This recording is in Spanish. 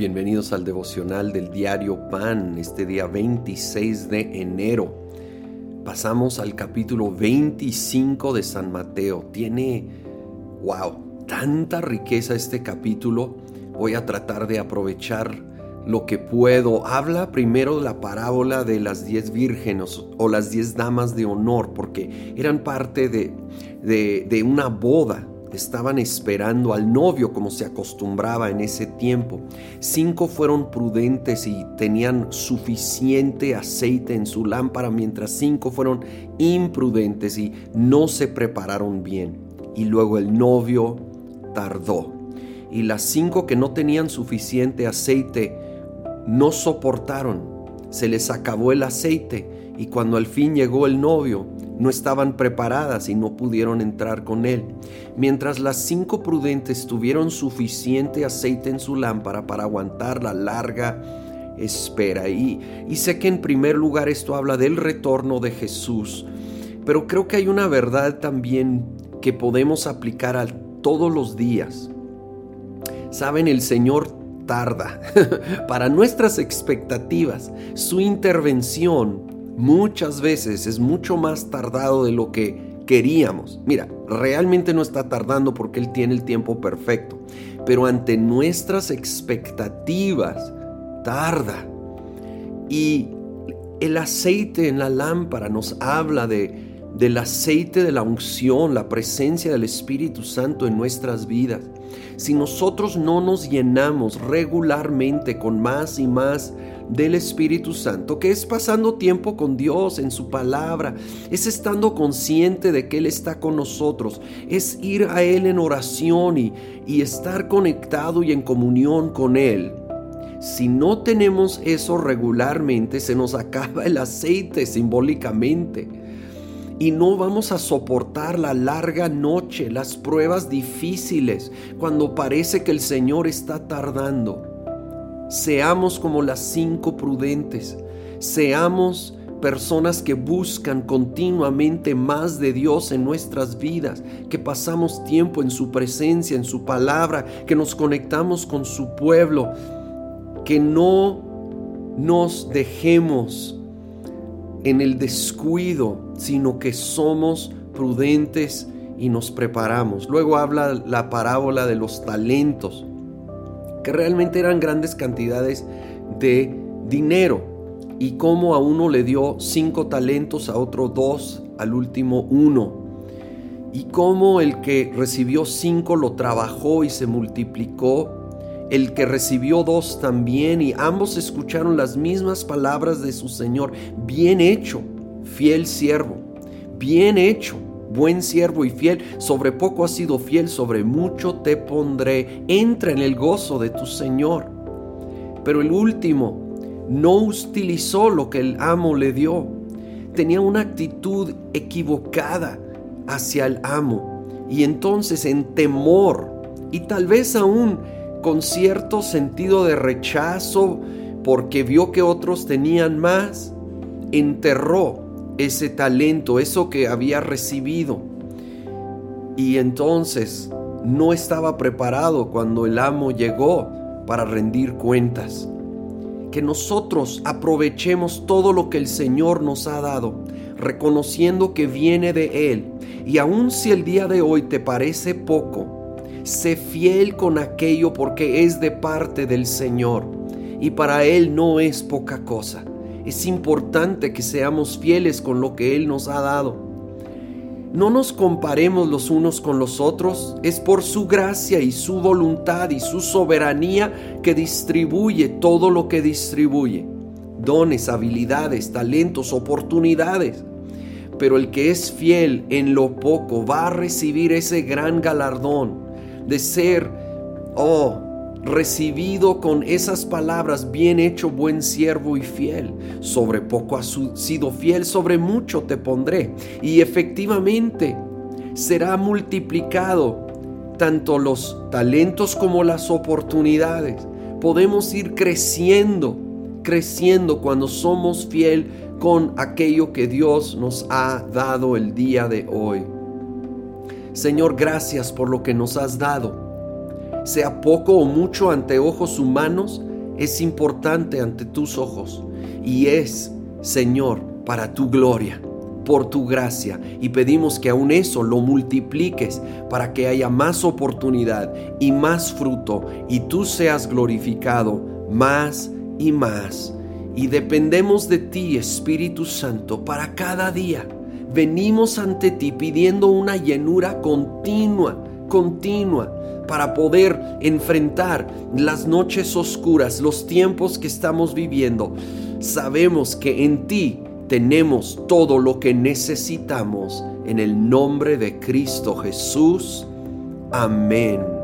Bienvenidos al devocional del diario Pan, este día 26 de enero. Pasamos al capítulo 25 de San Mateo. Tiene, wow, tanta riqueza este capítulo. Voy a tratar de aprovechar lo que puedo. Habla primero la parábola de las diez vírgenes o las diez damas de honor, porque eran parte de, de, de una boda estaban esperando al novio como se acostumbraba en ese tiempo. Cinco fueron prudentes y tenían suficiente aceite en su lámpara, mientras cinco fueron imprudentes y no se prepararon bien. Y luego el novio tardó. Y las cinco que no tenían suficiente aceite no soportaron. Se les acabó el aceite y cuando al fin llegó el novio, no estaban preparadas y no pudieron entrar con él, mientras las cinco prudentes tuvieron suficiente aceite en su lámpara para aguantar la larga espera. Y, sé que en primer lugar esto habla del retorno de Jesús, pero creo que hay una verdad también que podemos aplicar a todos los días. Saben, el Señor tarda para nuestras expectativas. Su intervención muchas veces es mucho más tardado de lo que queríamos. Mira, realmente no está tardando porque Él tiene el tiempo perfecto, pero ante nuestras expectativas tarda. Y el aceite en la lámpara nos habla de del aceite de la unción, la presencia del Espíritu Santo en nuestras vidas. Si nosotros no nos llenamos regularmente con más y más del Espíritu Santo, que es pasando tiempo con Dios en su palabra, es estando consciente de que Él está con nosotros, es ir a Él en oración y, y estar conectado y en comunión con Él. Si no tenemos eso regularmente, se nos acaba el aceite simbólicamente y no vamos a soportar la larga noche, las pruebas difíciles, cuando parece que el Señor está tardando. Seamos como las cinco prudentes. Seamos personas que buscan continuamente más de Dios en nuestras vidas, que pasamos tiempo en su presencia, en su palabra, que nos conectamos con su pueblo, que no nos dejemos en el descuido, sino que somos prudentes y nos preparamos. Luego habla la parábola de los talentos que realmente eran grandes cantidades de dinero y cómo a uno le dio cinco talentos, a otro dos, al último uno. Y cómo el que recibió cinco lo trabajó y se multiplicó, el que recibió dos también, y ambos escucharon las mismas palabras de su Señor. Bien hecho, fiel siervo, bien hecho buen siervo y fiel, sobre poco has sido fiel, sobre mucho te pondré. Entra en el gozo de tu Señor. Pero el último no utilizó lo que el amo le dio. Tenía una actitud equivocada hacia el amo. Y entonces en temor y tal vez aún con cierto sentido de rechazo porque vio que otros tenían más, enterró ese talento, eso que había recibido. Y entonces no estaba preparado cuando el amo llegó para rendir cuentas. Que nosotros aprovechemos todo lo que el Señor nos ha dado, reconociendo que viene de Él. Y aun si el día de hoy te parece poco, sé fiel con aquello porque es de parte del Señor. Y para Él no es poca cosa. Es importante que seamos fieles con lo que Él nos ha dado. No nos comparemos los unos con los otros, es por su gracia y su voluntad y su soberanía que distribuye todo lo que distribuye. Dones, habilidades, talentos, oportunidades. Pero el que es fiel en lo poco va a recibir ese gran galardón de ser, oh, recibido con esas palabras, bien hecho buen siervo y fiel. Sobre poco has sido fiel, sobre mucho te pondré. Y efectivamente será multiplicado tanto los talentos como las oportunidades. Podemos ir creciendo, creciendo cuando somos fiel con aquello que Dios nos ha dado el día de hoy. Señor, gracias por lo que nos has dado sea poco o mucho ante ojos humanos, es importante ante tus ojos y es, Señor, para tu gloria por tu gracia y pedimos que aún eso lo multipliques para que haya más oportunidad y más fruto y tú seas glorificado más y más. Y dependemos de ti, Espíritu Santo, para cada día. Venimos ante ti pidiendo una llenura continua, continua, para poder enfrentar las noches oscuras, los tiempos que estamos viviendo. Sabemos que en ti tenemos todo lo que necesitamos en el nombre de Cristo Jesús. Amén.